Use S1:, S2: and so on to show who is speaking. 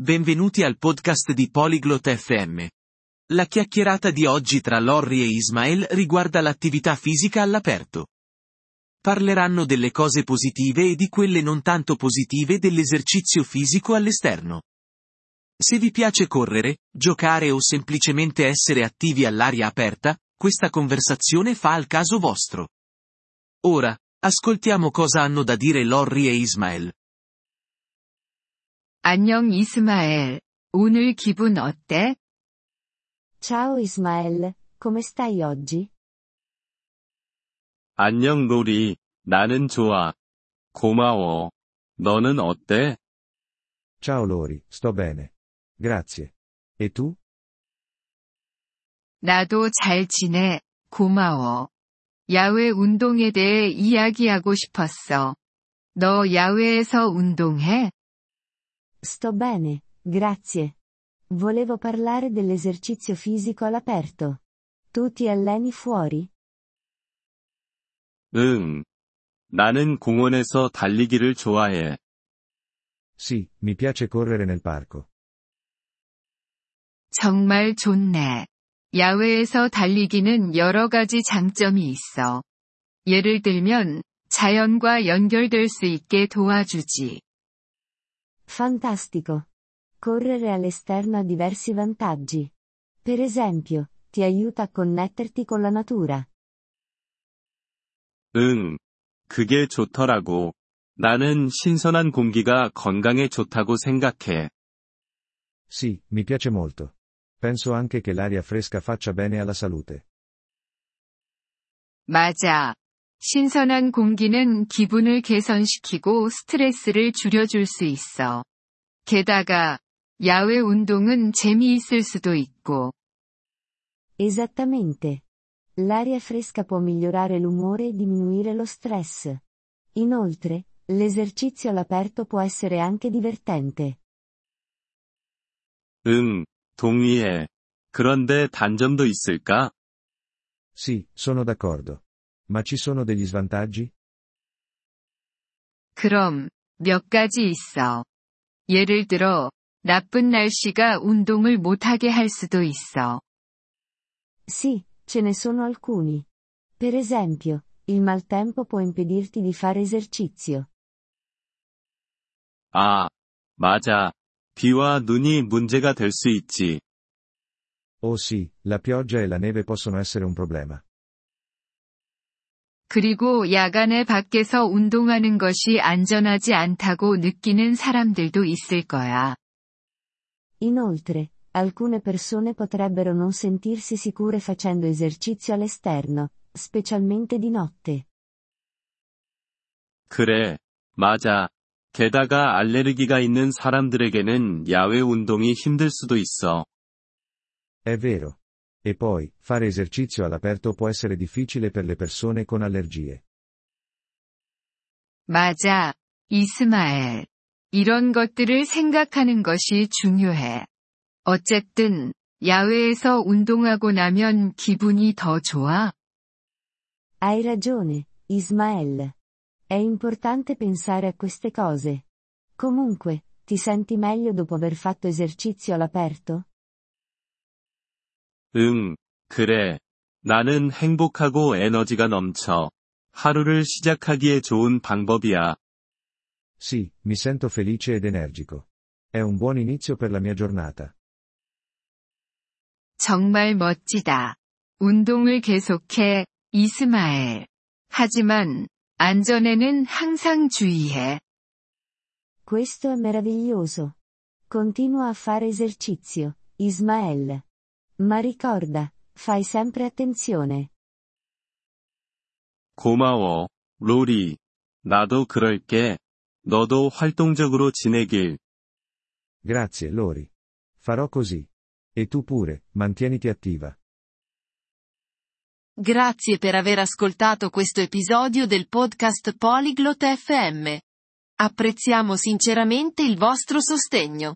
S1: Benvenuti al podcast di Polyglot FM. La chiacchierata di oggi tra Lorry e Ismael riguarda l'attività fisica all'aperto. Parleranno delle cose positive e di quelle non tanto positive dell'esercizio fisico all'esterno. Se vi piace correre, giocare o semplicemente essere attivi all'aria aperta, questa conversazione fa al caso vostro. Ora, ascoltiamo cosa hanno da dire Lorry e Ismael.
S2: 안녕 이스마엘. 오늘 기분 어때?
S3: Ciao Ismael, come stai oggi?
S4: 안녕 로리, 나는 좋아. 고마워. 너는 어때?
S5: Ciao Lori, sto bene. Grazie. E tu?
S2: 나도 잘 지내. 고마워. 야외 운동에 대해 이야기하고 싶었어. 너 야외에서 운동해?
S3: Sto bene, grazie. Volevo parlare dell'esercizio fisico all'aperto. Tu ti alleni fuori?
S4: 응. 나는 공원에서 달리기를 좋아해.
S5: Sì, mi piace correre nel parco.
S2: 정말 좋네. 야외에서 달리기는 여러 가지 장점이 있어. 예를 들면, 자연과 연결될 수 있게 도와주지.
S3: Fantastico. Correre all'esterno ha diversi vantaggi. Per esempio, ti aiuta a connetterti con la natura.
S4: 응. 그게 좋더라고. 나는 신선한 공기가 건강에 좋다고 생각해.
S5: Sì, mi piace molto. Penso anche che l'aria fresca faccia bene alla salute.
S2: 맞아. 신선한 공기는 기분을 개선시키고 스트레스를 줄여줄 수 있어. 게다가, 야외 운동은 재미있을 수도 있고,
S3: Esattamente. L'aria fresca può migliorare l'umore e diminuire lo stress. Inoltre, l'esercizio all'aperto può essere anche divertente.
S4: 응, 동의해. 그런데 단점도 있을까?
S5: Sì, sono d'accordo. Ma ci sono degli svantaggi?
S2: 그럼, 몇 가지 있어. 예를 들어, 나쁜 날씨가 운동을 못하게 할 수도 있어.
S3: Sì, ce ne sono alcuni. Per esempio, il maltempo può impedirti di fare esercizio.
S4: 아, 맞아. 비와 눈이 문제가 될 수 있지.
S5: Oh sì, la pioggia e la neve possono essere un problema.
S2: 그리고 야간에 밖에서 운동하는 것이 안전하지 않다고 느끼는 사람들도 있을 거야.
S3: Inoltre, alcune persone potrebbero non sentirsi sicure facendo esercizio all'esterno, specialmente di notte.
S4: 그래, 맞아. 게다가 알레르기가 있는 사람들에게는 야외 운동이 힘들 수도 있어.
S5: È vero. E poi, fare esercizio all'aperto può essere difficile per le persone con allergie.
S2: 맞아, 이스마엘. 이런 것들을 생각하는 것이 중요해. 어쨌든, 야외에서 운동하고 나면 기분이 더 좋아.
S3: Hai ragione, Ismael. È importante pensare a queste cose. Comunque, ti senti meglio dopo aver fatto esercizio all'aperto?
S4: 응, 그래. 나는 행복하고 에너지가 넘쳐. 하루를 시작하기에 좋은 방법이야.
S5: Sì, mi sento felice ed energico. È un buon inizio per la mia giornata.
S2: 정말 멋지다. 운동을 계속해, 이스마엘. 하지만, 안전에는 항상 주의해.
S3: Questo è meraviglioso. Continua a fare esercizio, Ismael. Ma ricorda, fai sempre attenzione.
S4: 고마워, 로리. 나도 그럴게. 너도 활동적으로 지내길.
S5: Grazie, Lori. Farò così. E tu pure, mantieniti attiva.
S6: Grazie per aver ascoltato questo episodio del podcast Polyglot FM. Apprezziamo sinceramente il vostro sostegno.